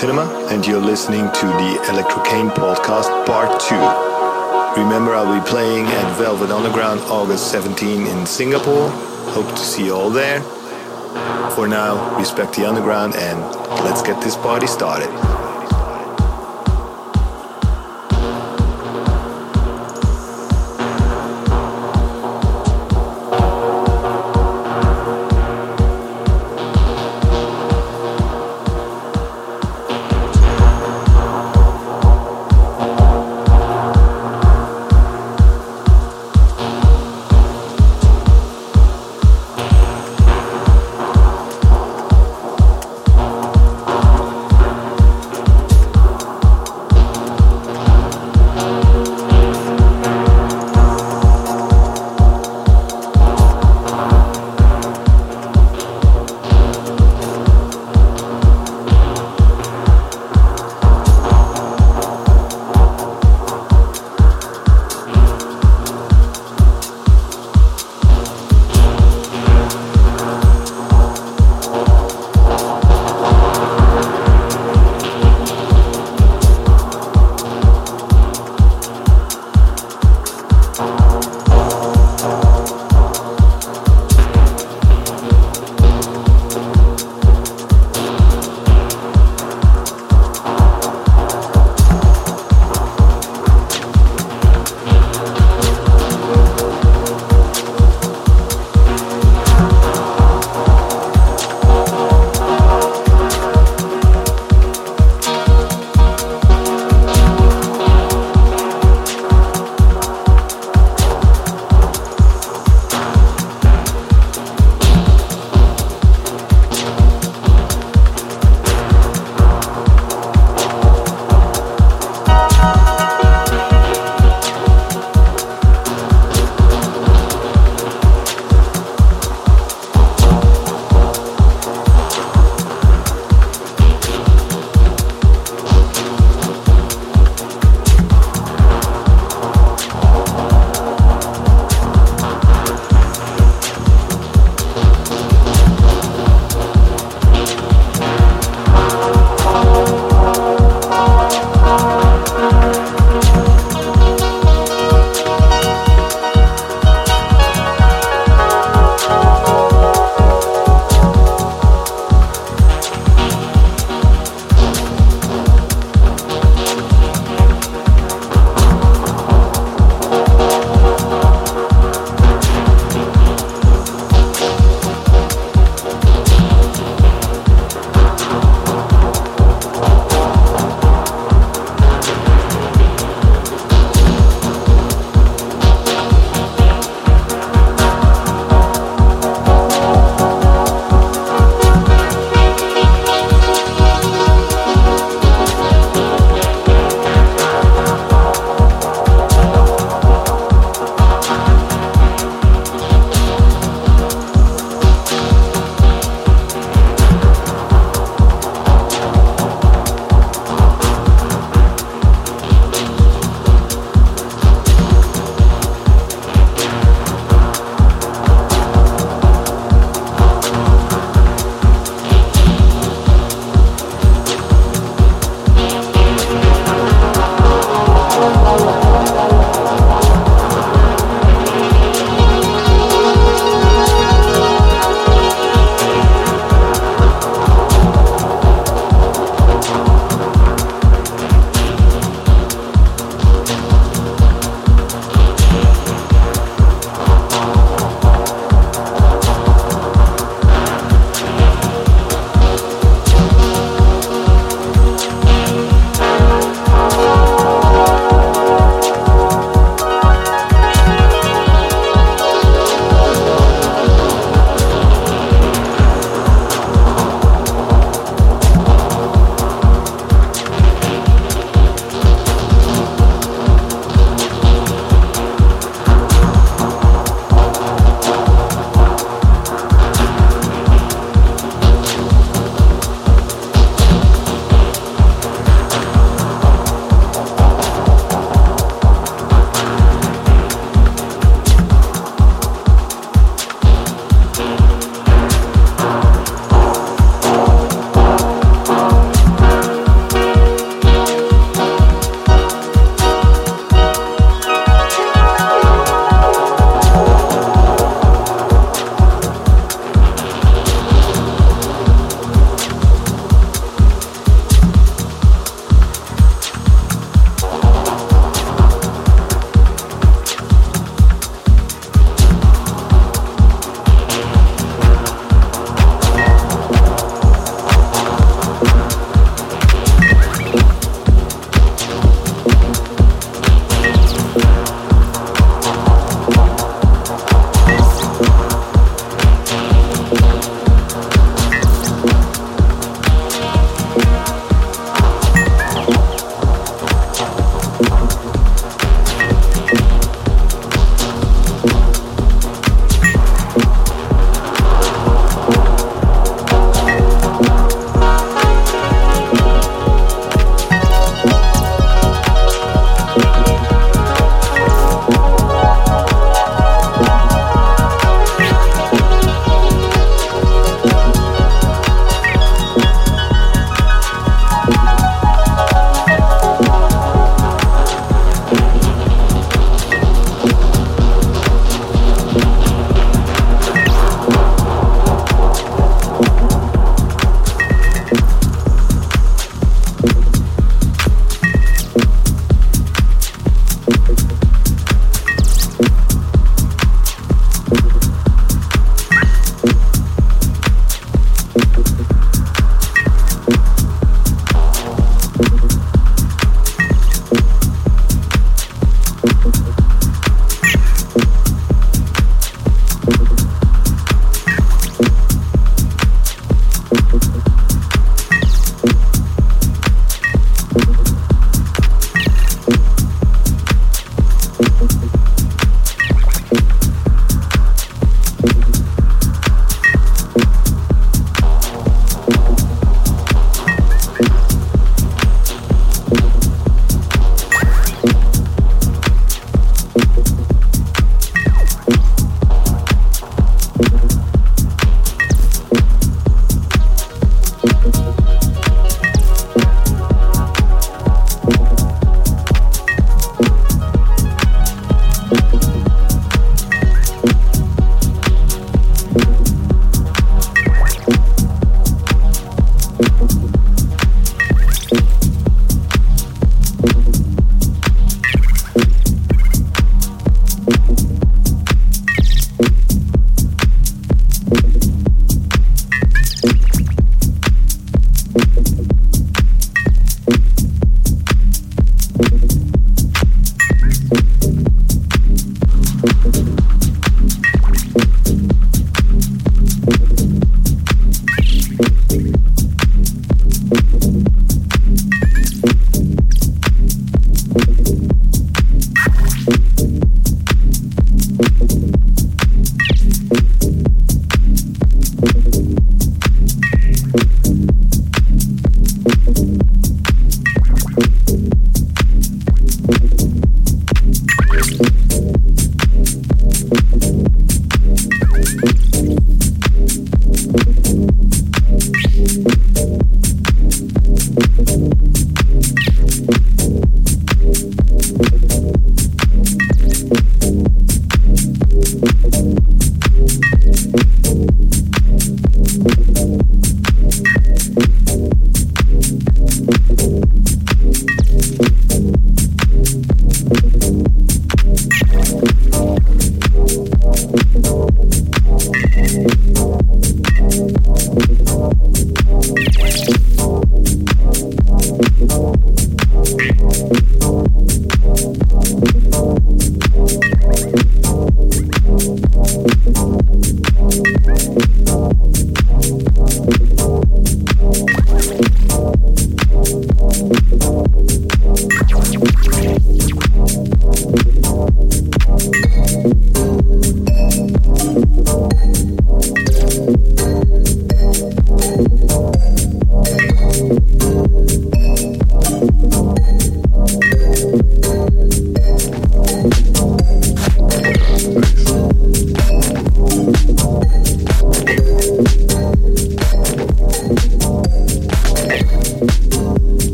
Cinema, and you're listening to the Electrocaine Podcast Part 2. Remember, I'll be playing at Velvet Underground August 17 in Singapore. Hope to see you all there. For now, respect the underground and let's get this party started.